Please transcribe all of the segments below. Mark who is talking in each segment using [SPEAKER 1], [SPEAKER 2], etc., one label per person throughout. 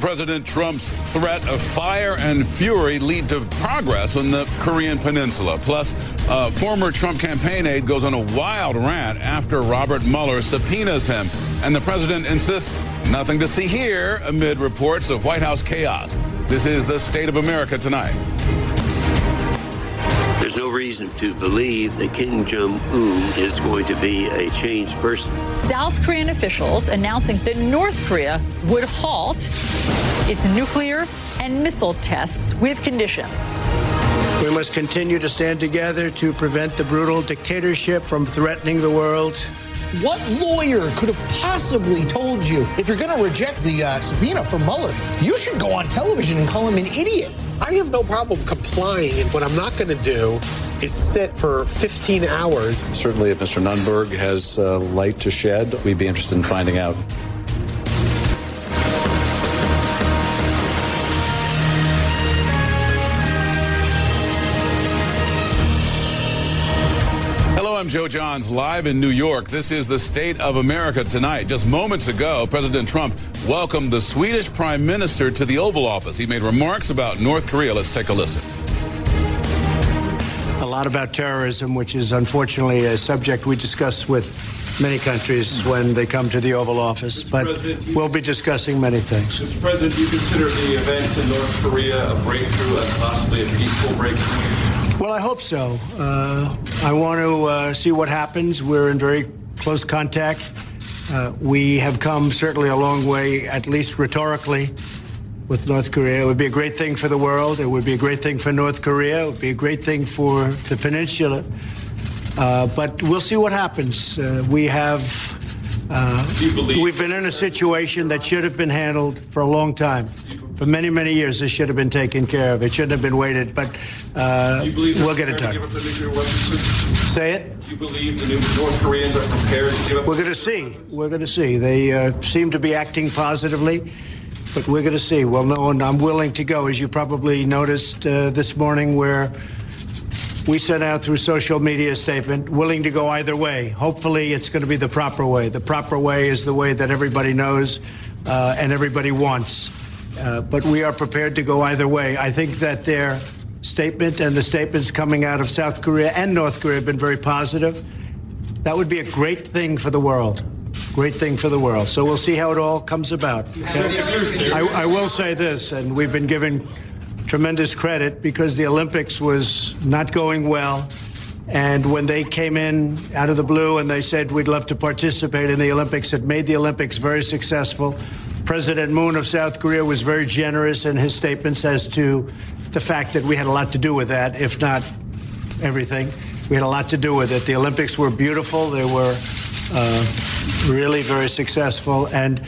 [SPEAKER 1] President Trump's threat of fire and fury lead to progress on the Korean Peninsula? Plus, uh, former Trump campaign aide goes on a wild rant after Robert Mueller subpoenas him. And the president insists nothing to see here amid reports of White House chaos. This is the State of America tonight.
[SPEAKER 2] There's no reason to believe that Kim Jong un is going to be a changed person.
[SPEAKER 3] South Korean officials announcing that North Korea would halt its nuclear and missile tests with conditions.
[SPEAKER 4] We must continue to stand together to prevent the brutal dictatorship from threatening the world.
[SPEAKER 5] What lawyer could have possibly told you if you're going to reject the uh, subpoena from Mueller, you should go on television and call him an idiot?
[SPEAKER 6] I have no problem complying. And what I'm not going to do is sit for 15 hours.
[SPEAKER 7] Certainly, if Mr. Nunberg has uh, light to shed, we'd be interested in finding out.
[SPEAKER 1] Joe Johns, live in New York. This is the State of America tonight. Just moments ago, President Trump welcomed the Swedish Prime Minister to the Oval Office. He made remarks about North Korea. Let's take a listen.
[SPEAKER 4] A lot about terrorism, which is unfortunately a subject we discuss with many countries when they come to the Oval Office. But we'll be discussing many things.
[SPEAKER 8] Mr. President, do you consider the events in North Korea a breakthrough and possibly a peaceful breakthrough?
[SPEAKER 4] Well, I hope so. Uh, I want to uh, see what happens. We're in very close contact. Uh, we have come certainly a long way, at least rhetorically, with North Korea. It would be a great thing for the world. It would be a great thing for North Korea. It would be a great thing for the peninsula. Uh, but we'll see what happens. Uh, we have. Uh, we've been in a situation that should have been handled for a long time. For many, many years, this should have been taken care of. It shouldn't have been waited, but uh, we'll get it done. Say it.
[SPEAKER 8] Do you believe the new North Koreans are prepared to give up?
[SPEAKER 4] We're going to see. We're going to see. They uh, seem to be acting positively, but we're going to see. Well, no, and I'm willing to go, as you probably noticed uh, this morning, where we sent out through social media a statement willing to go either way. Hopefully, it's going to be the proper way. The proper way is the way that everybody knows uh, and everybody wants. Uh, but we are prepared to go either way. I think that their statement and the statements coming out of South Korea and North Korea have been very positive. That would be a great thing for the world. Great thing for the world. So we'll see how it all comes about. Okay? I, I will say this, and we've been given tremendous credit because the Olympics was not going well. And when they came in out of the blue and they said we'd love to participate in the Olympics, it made the Olympics very successful. President Moon of South Korea was very generous in his statements as to the fact that we had a lot to do with that, if not everything. We had a lot to do with it. The Olympics were beautiful. They were uh, really very successful. And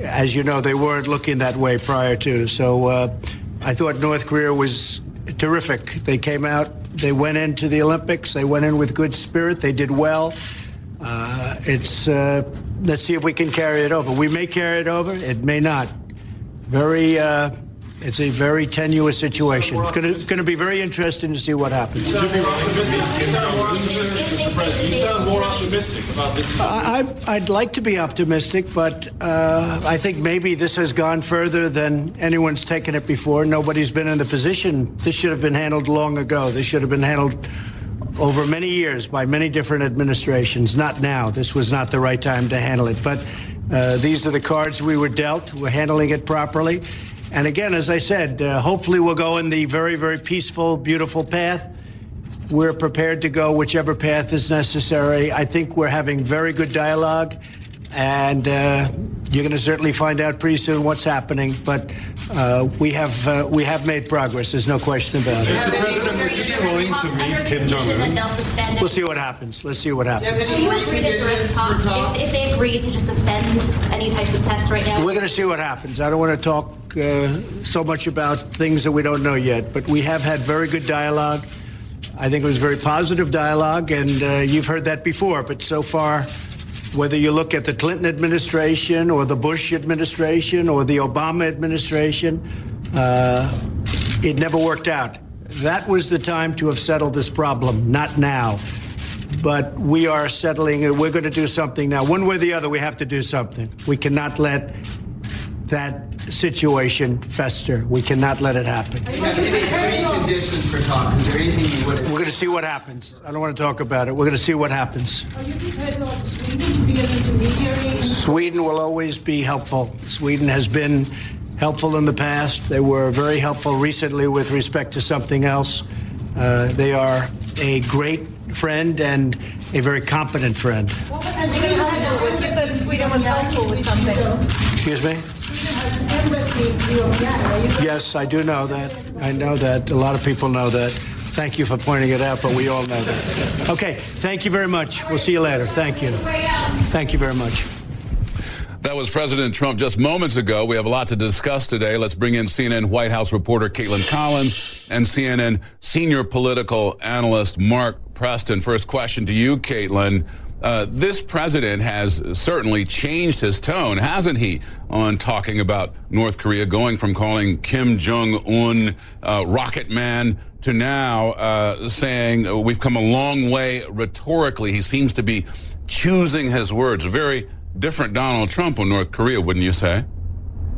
[SPEAKER 4] as you know, they weren't looking that way prior to. So uh, I thought North Korea was terrific. They came out, they went into the Olympics, they went in with good spirit, they did well. Uh, it's uh, let's see if we can carry it over. We may carry it over, it may not. Very, uh, it's a very tenuous situation. It's going to be very interesting to see what happens.
[SPEAKER 8] You sound more optimistic. Sound more optimistic, Mr. President. You sound more optimistic about this.
[SPEAKER 4] I, I'd like to be optimistic, but uh, I think maybe this has gone further than anyone's taken it before. Nobody's been in the position. This should have been handled long ago. This should have been handled over many years by many different administrations. Not now. This was not the right time to handle it. But uh, these are the cards we were dealt. We're handling it properly. And again, as I said, uh, hopefully we'll go in the very, very peaceful, beautiful path. We're prepared to go whichever path is necessary. I think we're having very good dialogue, and uh, you're going to certainly find out pretty soon what's happening. But uh, we have uh, we have made progress. There's no question about it.
[SPEAKER 8] Mr. President, would you be willing to meet Kim Jong Un?
[SPEAKER 4] We'll see what happens. Let's see what happens.
[SPEAKER 9] Do you agree that during talks, if, if they agree to just suspend any types of tests right now?
[SPEAKER 4] We're going to see what happens. I don't want to talk uh, so much about things that we don't know yet, but we have had very good dialogue. I think it was very positive dialogue, and uh, you've heard that before. But so far, whether you look at the Clinton administration or the Bush administration or the Obama administration, uh, it never worked out. That was the time to have settled this problem, not now. But we are settling it. We're going to do something now. One way or the other, we have to do something. We cannot let that situation fester. We cannot let it happen.
[SPEAKER 10] conditions for talks? Is there anything you would?
[SPEAKER 4] We're going to see what happens. I don't want to talk about it. We're going to see what happens.
[SPEAKER 11] Are you prepared to ask Sweden to be an intermediary?
[SPEAKER 4] Sweden will always be helpful. Sweden has been helpful in the past. They were very helpful recently with respect to something else. Uh, they are a great friend and a very competent friend.
[SPEAKER 11] You said Sweden was helpful with something.
[SPEAKER 4] Excuse me? Yes, I do know that. I know that. A lot of people know that. Thank you for pointing it out, but we all know that. Okay, thank you very much. We'll see you later. Thank you. Thank you very much.
[SPEAKER 1] That was President Trump just moments ago. We have a lot to discuss today. Let's bring in CNN White House reporter Kaitlan Collins and CNN senior political analyst Mark Preston. First question to you, Kaitlan. Uh, this president has certainly changed his tone, hasn't he, on talking about North Korea, going from calling Kim Jong Un uh, Rocket Man to now uh, saying uh, we've come a long way rhetorically. He seems to be choosing his words. Very different Donald Trump on North Korea, wouldn't you say?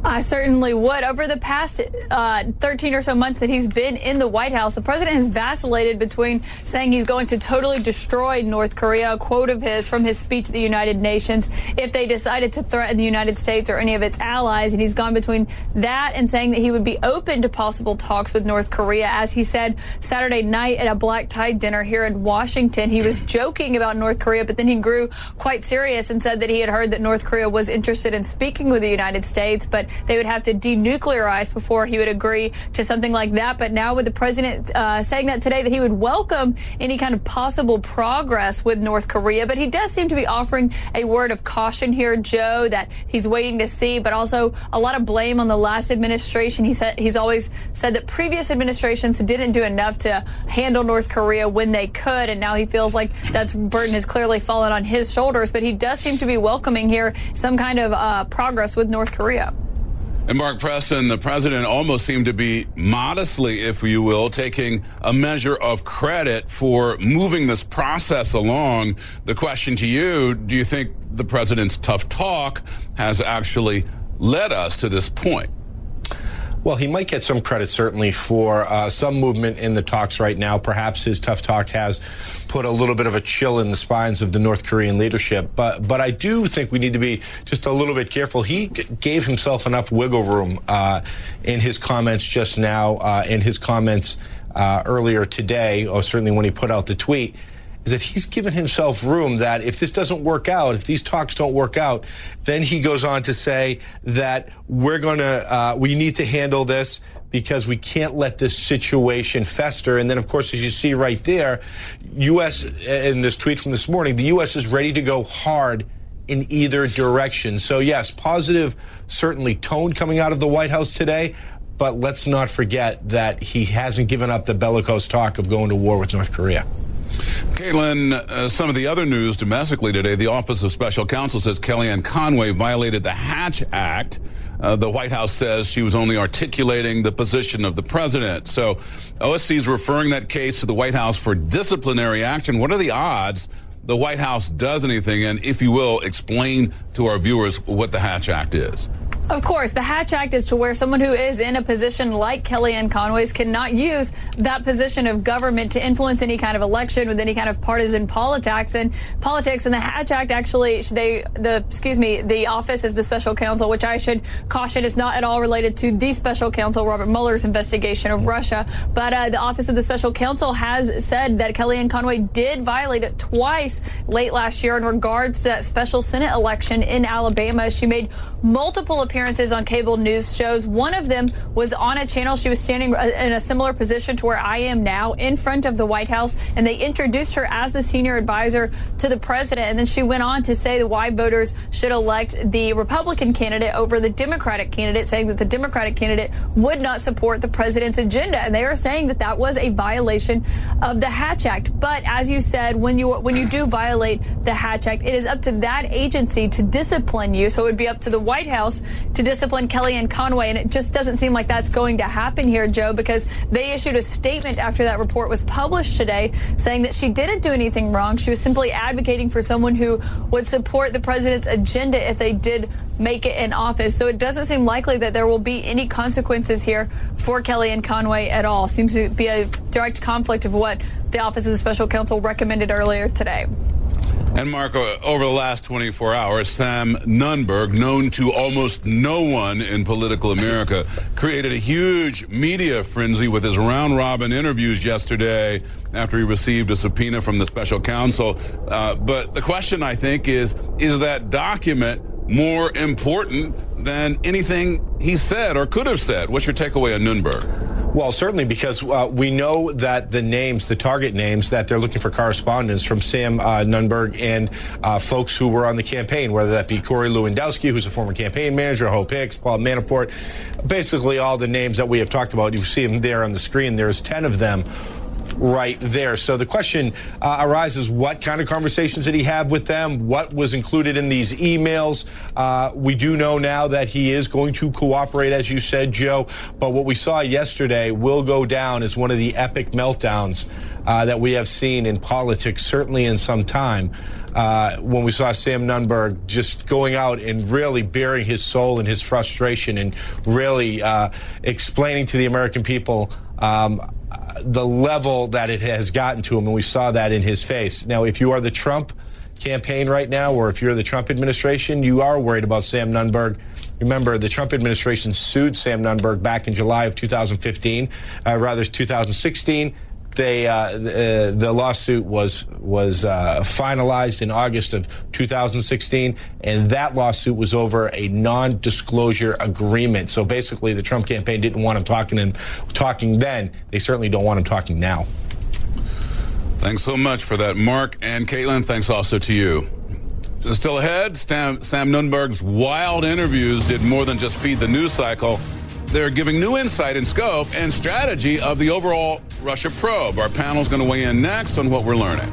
[SPEAKER 12] I certainly would. Over the past uh, 13 or so months that he's been in the White House, the president has vacillated between saying he's going to totally destroy North Korea, a quote of his from his speech at the United Nations, if they decided to threaten the United States or any of its allies. And he's gone between that and saying that he would be open to possible talks with North Korea. As he said Saturday night at a black tie dinner here in Washington, he was joking about North Korea, but then he grew quite serious and said that he had heard that North Korea was interested in speaking with the United States, but they would have to denuclearize before he would agree to something like that. But now with the president uh, saying that today, that he would welcome any kind of possible progress with North Korea. But he does seem to be offering a word of caution here, Joe, that he's waiting to see, but also a lot of blame on the last administration. He said he's always said that previous administrations didn't do enough to handle North Korea when they could, and now he feels like that burden has clearly fallen on his shoulders. But he does seem to be welcoming here some kind of uh, progress with North Korea.
[SPEAKER 1] And Mark Preston, the president almost seemed to be modestly, if you will, taking a measure of credit for moving this process along. The question to you do you think the president's tough talk has actually led us to this point?
[SPEAKER 13] Well, he might get some credit certainly for uh, some movement in the talks right now. Perhaps his tough talk has put a little bit of a chill in the spines of the North Korean leadership. But but I do think we need to be just a little bit careful. He g- gave himself enough wiggle room uh, in his comments just now, uh, in his comments uh, earlier today, or certainly when he put out the tweet is that he's given himself room that if this doesn't work out, if these talks don't work out, then he goes on to say that we're going to, uh, we need to handle this because we can't let this situation fester. And then, of course, as you see right there, U.S. in this tweet from this morning, the U.S. is ready to go hard in either direction. So, yes, positive, certainly tone coming out of the White House today. But let's not forget that he hasn't given up the bellicose talk of going to war with North Korea.
[SPEAKER 1] Kaitlan, uh, some of the other news domestically today, the Office of Special Counsel says Kellyanne Conway violated the Hatch Act. Uh, the White House says she was only articulating the position of the president. So OSC is referring that case to the White House for disciplinary action. What are the odds the White House does anything? And if you will, explain to our viewers what the Hatch Act is.
[SPEAKER 12] Of course, the Hatch Act is to where someone who is in a position like Kellyanne Conway's cannot use that position of government to influence any kind of election with any kind of partisan politics and politics. And the Hatch Act actually, they, the excuse me, the office of the special counsel, which I should caution is not at all related to the special counsel Robert Mueller's investigation of Russia. But uh, the office of the special counsel has said that Kellyanne Conway did violate it twice late last year in regards to that special Senate election in Alabama. She made multiple appearances on cable news shows. One of them was on a channel. She was standing uh, in a similar position to where I am now in front of the White House, and they introduced her as the senior advisor to the president. And then she went on to say why voters should elect the Republican candidate over the Democratic candidate, saying that the Democratic candidate would not support the president's agenda. And they are saying that that was a violation of the Hatch Act. But as you said, when you when you do violate the Hatch Act, it is up to that agency to discipline you. So it would be up to the White House to discipline Kellyanne Conway. And it just doesn't seem like that's going to happen here, Joe, because they issued a statement after that report was published today saying that she didn't do anything wrong. She was simply advocating for someone who would support the president's agenda if they did make it in office. So it doesn't seem likely that there will be any consequences here for Kellyanne Conway at all. Seems to be a direct conflict of what the Office of the Special Counsel recommended earlier today.
[SPEAKER 1] And Marco, over the last 24 hours, Sam Nunberg, known to almost no one in political America, created a huge media frenzy with his round robin interviews yesterday after he received a subpoena from the special counsel. Uh, but the question, I think, is is that document more important than anything he said or could have said? What's your takeaway on Nunberg?
[SPEAKER 13] Well, certainly because uh, we know that the names, the target names that they're looking for correspondence from Sam uh, Nunberg and uh, folks who were on the campaign, whether that be Corey Lewandowski, who's a former campaign manager, Hope Hicks, Paul Manafort, basically all the names that we have talked about. You see them there on the screen. There's 10 of them right there. So the question uh, arises what kind of conversations did he have with them? What was included in these emails? Uh, we do know now that he is going to cooperate, as you said, Joe. But what we saw yesterday will go down as one of the epic meltdowns uh, that we have seen in politics, certainly in some time. Uh, when we saw Sam Nunberg just going out and really baring his soul and his frustration and really uh, explaining to the American people um, the level that it has gotten to him, and we saw that in his face. Now, if you are the Trump campaign right now, or if you're the Trump administration, you are worried about Sam Nunberg. Remember, the Trump administration sued Sam Nunberg back in July of 2015, uh, rather 2016 they uh, the, uh, the, lawsuit was was uh, finalized in August of 2016, and that lawsuit was over a non-disclosure agreement. So basically, the Trump campaign didn't want him talking and talking then. They certainly don't want him talking now.
[SPEAKER 1] Thanks so much for that, Mark and Kaitlan. Thanks also to you. Still ahead, Sam, Sam Nunberg's wild interviews did more than just feed the news cycle. They're giving new insight and scope and strategy of the overall Russia probe. Our panel is going to weigh in next on what we're learning.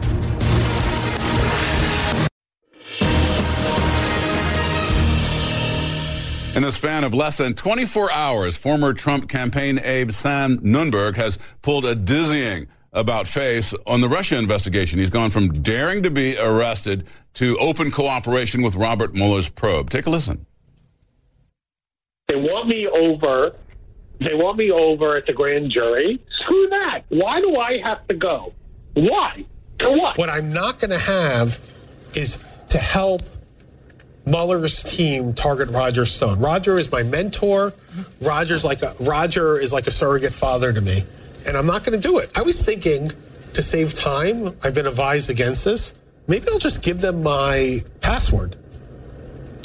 [SPEAKER 1] In the span of less than 24 hours, former Trump campaign aide Sam Nunberg has pulled a dizzying about face on the Russia investigation. He's gone from daring to be arrested to open cooperation with Robert Mueller's probe. Take a listen.
[SPEAKER 6] Want me over. They want me over at the grand jury. Screw that. Why do I have to go? Why? For what? What I'm not going to have is to help Mueller's team target Roger Stone. Roger is my mentor. Roger's like a Roger is like a surrogate father to me, and I'm not going to do it. I was thinking to save time. I've been advised against this. Maybe I'll just give them my password,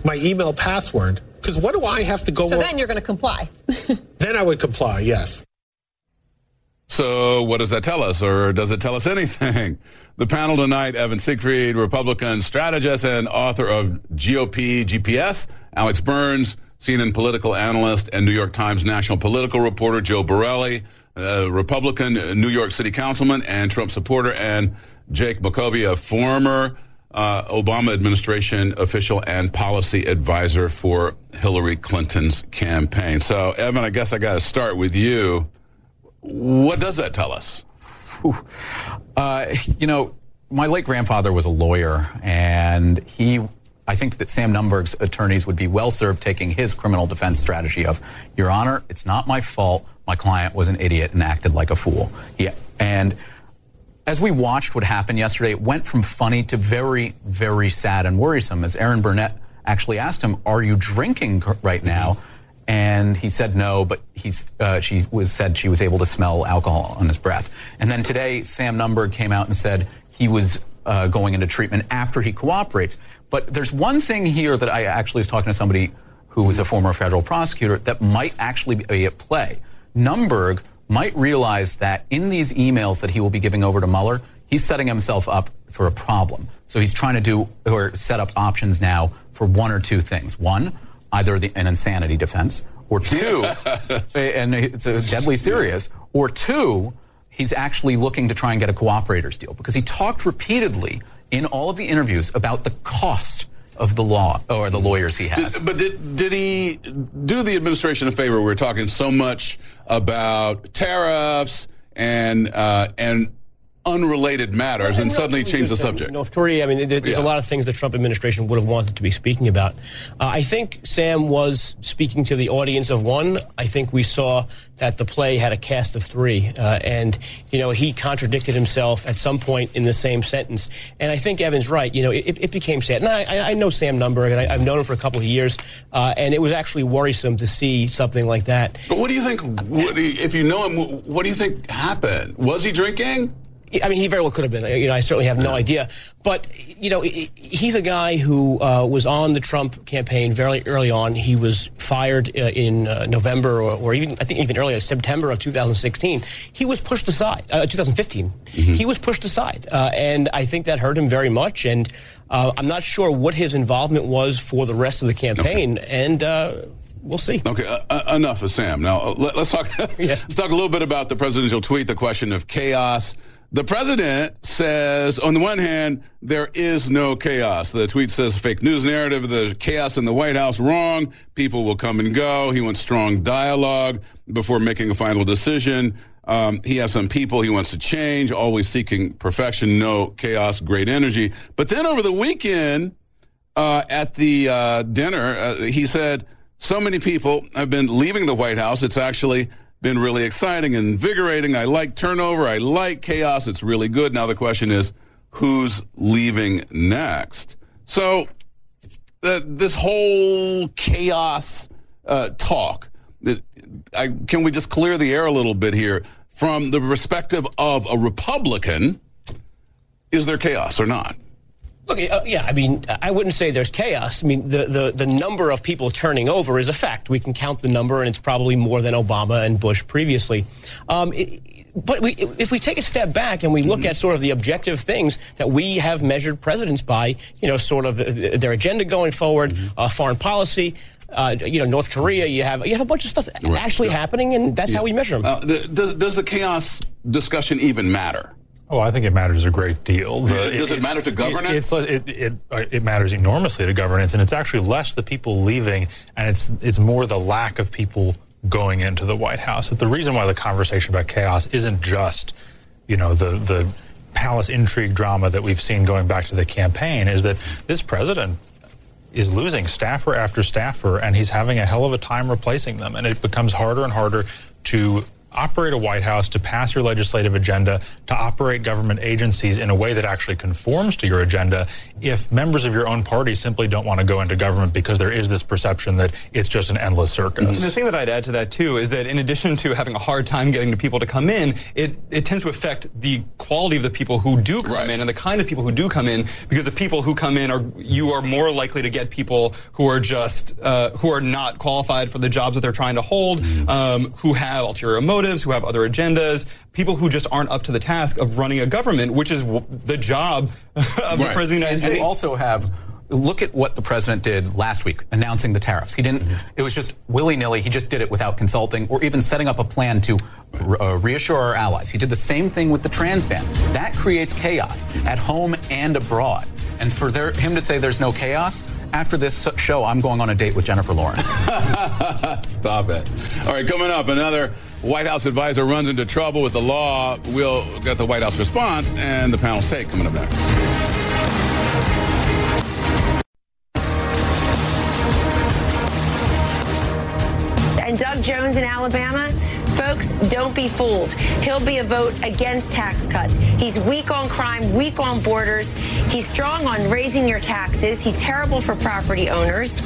[SPEAKER 6] my email password, because what do I have to go?
[SPEAKER 14] So then you're going to comply.
[SPEAKER 6] then I would comply. Yes.
[SPEAKER 1] So, what does that tell us, or does it tell us anything? The panel tonight Evan Siegfried, Republican strategist and author of GOP GPS, Alex Burns, CNN political analyst, and New York Times national political reporter Joe Borelli, uh, Republican New York City councilman and Trump supporter, and Jake McCovey, a former uh, Obama administration official and policy advisor for Hillary Clinton's campaign. So, Evan, I guess I got to start with you. What does that tell us?
[SPEAKER 15] Uh, you know, my late grandfather was a lawyer, and he. I think that Sam Nunberg's attorneys would be well served taking his criminal defense strategy of, Your Honor, it's not my fault. My client was an idiot and acted like a fool. Yeah, and as we watched what happened yesterday, it went from funny to very, very sad and worrisome. As Erin Burnett actually asked him, "Are you drinking right now?" And he said no, but he's uh, she was said she was able to smell alcohol on his breath. And then today, Sam Nunberg came out and said he was uh, going into treatment after he cooperates. But there's one thing here that I actually was talking to somebody who was a former federal prosecutor that might actually be at play. Nunberg might realize that in these emails that he will be giving over to Mueller, he's setting himself up for a problem. So he's trying to do or set up options now for one or two things. One, either the, an insanity defense, or two, and it's a deadly serious, or two, he's actually looking to try and get a cooperators deal because he talked repeatedly in all of the interviews about the cost of the law or the lawyers he has.
[SPEAKER 1] Did, but did, did he do the administration a favor? We're talking so much about tariffs and uh, and unrelated matters and suddenly change the subject.
[SPEAKER 14] North Korea, I mean, there, there's yeah. a lot of things the Trump administration would have wanted to be speaking about. Uh, I think Sam was speaking to the audience of one. I think we saw that the play had a cast of three. Uh, and, you know, he contradicted himself at some point in the same sentence. And I think Evan's right. You know, it, it became sad. And I, I, know Sam Nunberg, and I, have known him for a couple of years. Uh, and it was actually worrisome to see something like that.
[SPEAKER 1] But what do you think, what do you, if you know him, what do you think happened? Was he drinking?
[SPEAKER 14] I mean, he very well could have been. You know, I certainly have no idea. But you know, he's a guy who uh, was on the Trump campaign very early on. He was fired uh, in uh, November, or, or, even I think even earlier, September of 2016. He was pushed aside. Uh, 2015. Mm-hmm. He was pushed aside, uh, and I think that hurt him very much. And uh, I'm not sure what his involvement was for the rest of the campaign. Okay. And we'll see.
[SPEAKER 1] Okay, uh, uh, enough of Sam. Now uh, let, us talk. yeah. Let's talk a little bit about the presidential tweet. The question of chaos the president says, on the one hand, there is no chaos. The tweet says, fake news narrative, the chaos in the White House wrong. People will come and go. He wants strong dialogue before making a final decision. Um, he has some people he wants to change, always seeking perfection, no chaos, great energy. But then over the weekend uh, at the uh, dinner, uh, he said, so many people have been leaving the White House. It's actually been really exciting and invigorating. I like turnover. I like chaos. It's really good. Now the question is, who's leaving next? So uh, this whole chaos uh, talk, that I, can we just clear the air a little bit here from the perspective of a Republican? Is there chaos or not?
[SPEAKER 14] Look, uh, yeah, I mean, I wouldn't say there's chaos. I mean, the, the, the number of people turning over is a fact. We can count the number, and it's probably more than Obama and Bush previously. Um, it, but we, if we take a step back and we look mm-hmm. at sort of the objective things that we have measured presidents by, you know, sort of uh, their agenda going forward, mm-hmm. uh, foreign policy, uh, you know, North Korea, you have you have a bunch of stuff right. actually yeah. happening, and that's yeah. how we measure them. Uh,
[SPEAKER 1] does, does the chaos discussion even matter?
[SPEAKER 16] Oh, I think it matters a great deal.
[SPEAKER 1] The, Does it, it, matter to governance?
[SPEAKER 16] It, it, it, it, matters enormously to governance, and it's actually less the people leaving, and it's it's more the lack of people going into the White House. That the reason why the conversation about chaos isn't just, you know, the the palace intrigue drama that we've seen going back to the campaign is that this president is losing staffer after staffer, and he's having a hell of a time replacing them, and it becomes harder and harder to operate a White House, to pass your legislative agenda, to operate government agencies in a way that actually conforms to your agenda if members of your own party simply don't want to go into government because there is this perception that it's just an endless circus.
[SPEAKER 17] Mm-hmm. The thing that I'd add to that, too, is that in addition to having a hard time getting the people to come in, it, it tends to affect the quality of the people who do come right. in and the kind of people who do come in because the people who come in are, you are more likely to get people who are just, uh, who are not qualified for the jobs that they're trying to hold, mm-hmm. um, who have ulterior motives, who have other agendas, people who just aren't up to the task of running a government, which is w- the job of right. the President of the United States.
[SPEAKER 15] And they also have look at what the president did last week announcing the tariffs. He didn't, mm-hmm. it was just willy nilly. He just did it without consulting or even setting up a plan to uh, reassure our allies. He did the same thing with the trans ban. That creates chaos at home and abroad. And for there, him to say there's no chaos, after this show, I'm going on a date with Jennifer Lawrence.
[SPEAKER 1] Stop it. All right, coming up, another White House advisor runs into trouble with the law. We'll get the White House response and the panel's take coming up next.
[SPEAKER 18] And Doug Jones in Alabama, folks, don't be fooled. He'll be a vote against tax cuts. He's weak on crime, weak on borders. He's strong on raising your taxes. He's terrible for property owners.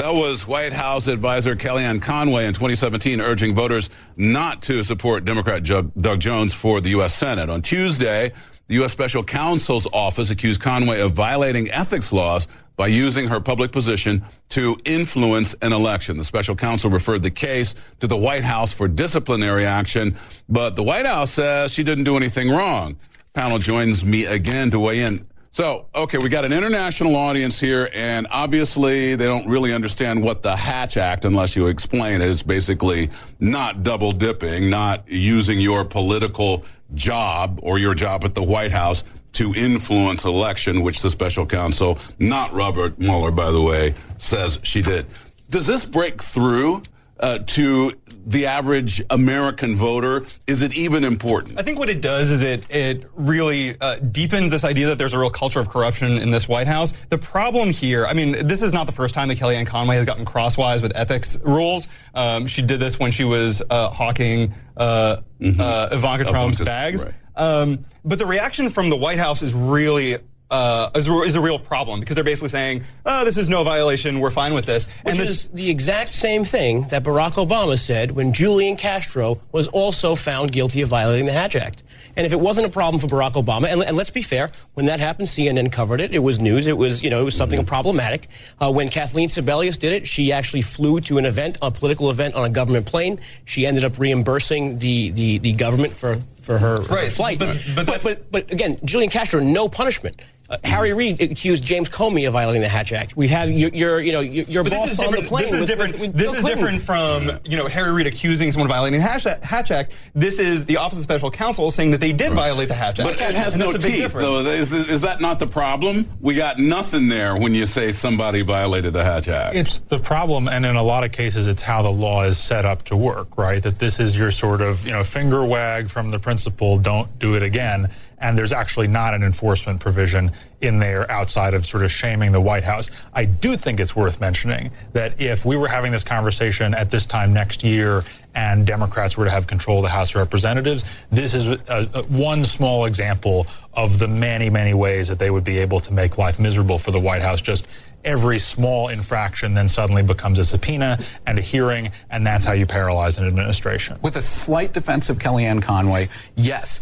[SPEAKER 1] That was White House advisor Kellyanne Conway in 2017 urging voters not to support Democrat Doug Jones for the U.S. Senate. On Tuesday, the U.S. Special Counsel's office accused Conway of violating ethics laws by using her public position to influence an election. The special counsel referred the case to the White House for disciplinary action, but the White House says she didn't do anything wrong. Panel joins me again to weigh in. So, okay, we got an international audience here, and obviously they don't really understand what the Hatch Act unless you explain it. It's basically not double dipping, not using your political job or your job at the White House to influence election, which the special counsel, not Robert Mueller, by the way, says she did. Does this break through uh, to the average American voter? Is it even important?
[SPEAKER 17] I think what it does is it it really uh, deepens this idea that there's a real culture of corruption in this White House. The problem here, I mean, this is not the first time that Kellyanne Conway has gotten crosswise with ethics rules. Um, she did this when she was uh, hawking uh,
[SPEAKER 1] Mm-hmm.
[SPEAKER 17] uh, Ivanka Trump's
[SPEAKER 1] Ivanka's-
[SPEAKER 17] bags.
[SPEAKER 1] right.
[SPEAKER 17] Um, but the reaction from the White House is really. Uh, is, a- is a real problem because they're basically saying, "Oh, this is no violation. We're fine with this."
[SPEAKER 14] Which
[SPEAKER 17] the-
[SPEAKER 14] is the exact same thing that Barack Obama said when Julian Castro was also found guilty of violating the Hatch Act. And if it wasn't a problem for Barack Obama, and, and let's be fair, when that happened, CNN covered it. It was news. It was, you know, it was something problematic. Uh, when Kathleen Sebelius did it, she actually flew to an event, a political event, on a government plane. She ended up reimbursing the the, the government for for her, her flight.
[SPEAKER 17] but- but
[SPEAKER 14] but, but but again, Julian Castro, no punishment. Uh, Harry Reid accused James Comey of violating the Hatch Act. We have your, your you know, your, your
[SPEAKER 17] But
[SPEAKER 14] boss
[SPEAKER 17] this is
[SPEAKER 14] on
[SPEAKER 17] different.
[SPEAKER 14] the plane.
[SPEAKER 17] This is
[SPEAKER 14] with-
[SPEAKER 17] different.
[SPEAKER 14] with- with
[SPEAKER 17] this is different from you know Harry Reid accusing someone of violating the Hatch, Hatch Act. This is the Office of Special Counsel saying that they did violate the Hatch Act.
[SPEAKER 1] But it has
[SPEAKER 17] And
[SPEAKER 1] no
[SPEAKER 17] that's a big
[SPEAKER 1] teeth,
[SPEAKER 17] difference.
[SPEAKER 1] though. Is, is that not the problem? We got nothing there when you say somebody violated the Hatch Act.
[SPEAKER 16] It's the problem, and in a lot of cases, it's how the law is set up to work, right? That this is your sort of, you know, finger wag from the principal, don't do it again. And there's actually not an enforcement provision in there outside of sort of shaming the White House. I do think it's worth mentioning that if we were having this conversation at this time next year and Democrats were to have control of the House of Representatives, this is a, a, one small example of the many, many ways that they would be able to make life miserable for the White House. Just every small infraction then suddenly becomes a subpoena and a hearing, and that's how you paralyze an administration.
[SPEAKER 15] With a slight defense of Kellyanne Conway, yes,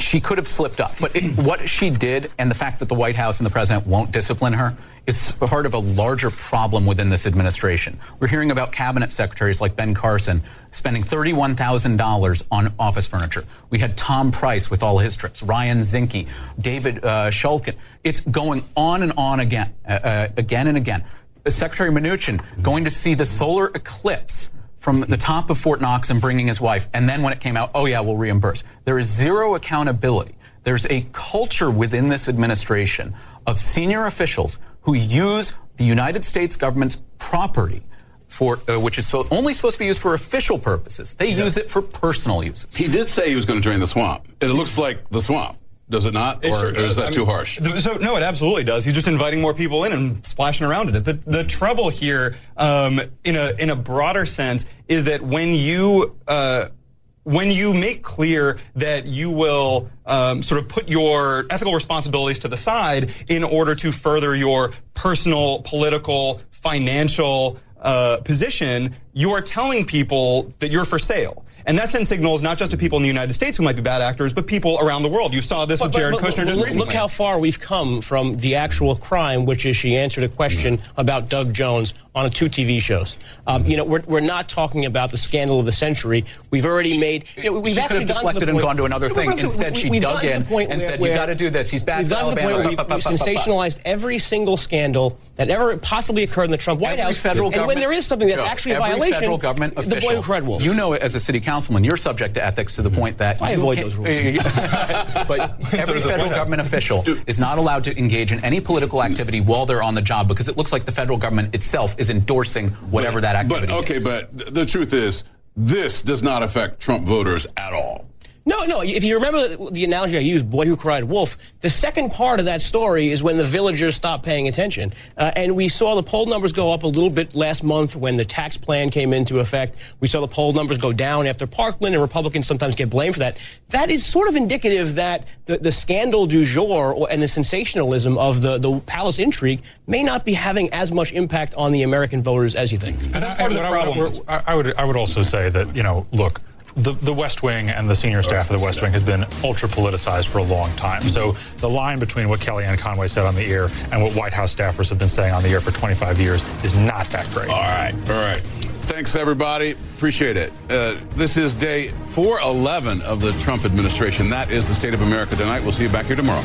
[SPEAKER 15] she could have slipped up. But it, what she did and the fact that the White House and the president won't discipline her is part of a larger problem within this administration. We're hearing about cabinet secretaries like Ben Carson spending $31,000 on office furniture. We had Tom Price with all his trips, Ryan Zinke, David uh, Shulkin. It's going on and on again, uh, uh, again and again. Secretary Mnuchin going to see the solar eclipse from the top of Fort Knox and bringing his wife. And then when it came out, oh, yeah, we'll reimburse. There is zero accountability. There's a culture within this administration of senior officials who use the United States government's property. For, uh, which is so, only supposed to be used for official purposes. They use it for personal uses.
[SPEAKER 1] He did say he was going to drain the swamp. and It looks like the swamp, does it not?
[SPEAKER 17] It
[SPEAKER 1] or
[SPEAKER 17] sure
[SPEAKER 1] is that
[SPEAKER 17] I
[SPEAKER 1] too
[SPEAKER 17] mean,
[SPEAKER 1] harsh?
[SPEAKER 17] th- So no, it absolutely does. He's just inviting more people in and splashing around in it. The, the trouble here, um, in a in a broader sense, is that when you uh, when you make clear that you will um, sort of put your ethical responsibilities to the side in order to further your personal, political, financial uh, position, you are telling people that you're for sale. And that sends signals not just to people in the United States who might be bad actors, but people around the world. You saw this with Jared Kushner just
[SPEAKER 14] look,
[SPEAKER 17] recently.
[SPEAKER 14] look how far we've come from the actual crime, which is she answered a question about Doug Jones on two TV shows. Um, you know, we're, we're not talking about the scandal of the century. We've already made. You know, we've
[SPEAKER 15] she
[SPEAKER 14] actually
[SPEAKER 15] could have deflected and gone to another thing.
[SPEAKER 14] but-
[SPEAKER 15] Instead,
[SPEAKER 14] we-
[SPEAKER 15] she
[SPEAKER 14] we've
[SPEAKER 15] dug in
[SPEAKER 14] the point
[SPEAKER 15] and
[SPEAKER 14] where-
[SPEAKER 15] said, "You got to do this. He's bad
[SPEAKER 14] We've
[SPEAKER 15] for
[SPEAKER 14] gotten to the
[SPEAKER 15] Alabama."
[SPEAKER 14] point where we've, we've sensationalized every single scandal that ever possibly occurred in the Trump White
[SPEAKER 15] Every
[SPEAKER 14] House.
[SPEAKER 15] federal
[SPEAKER 14] and when there is something that's
[SPEAKER 15] Yeah.
[SPEAKER 14] actually a violation,
[SPEAKER 15] federal government
[SPEAKER 14] the
[SPEAKER 15] official,
[SPEAKER 14] boy who cried wolf.
[SPEAKER 15] You know, it as a city councilman, you're subject to ethics to the point that
[SPEAKER 14] I
[SPEAKER 15] you
[SPEAKER 14] avoid those rules.
[SPEAKER 15] but
[SPEAKER 17] So
[SPEAKER 15] every
[SPEAKER 17] does the
[SPEAKER 15] federal government official is not allowed to engage in any political activity while they're on the job because it looks like the federal government itself is endorsing whatever that activity
[SPEAKER 1] But okay,
[SPEAKER 15] is.
[SPEAKER 1] but the truth is, this does not affect Trump voters at all.
[SPEAKER 14] No, no. If you remember the analogy I used, "Boy Who Cried Wolf," the second part of that story is when the villagers stopped paying attention, uh, and we saw the poll numbers go up a little bit last month when the tax plan came into effect. We saw the poll numbers go down after Parkland, and Republicans sometimes get blamed for that. That is sort of indicative that the, the scandal du jour and the sensationalism of the the palace intrigue may not be having as much impact on the American voters as you think.
[SPEAKER 16] And that's part of the problem. I, I would I would also say that you know look. The, the West Wing and the senior staff of the West Wing has been ultra politicized for a long time. So the line between what Kellyanne Conway said on the air and what White House staffers have been saying on the air for 25 years is not that great.
[SPEAKER 1] All right, all right. Thanks, everybody. Appreciate it. Uh, this is day 411 of the Trump administration. That is the state of America tonight. We'll see you back here tomorrow.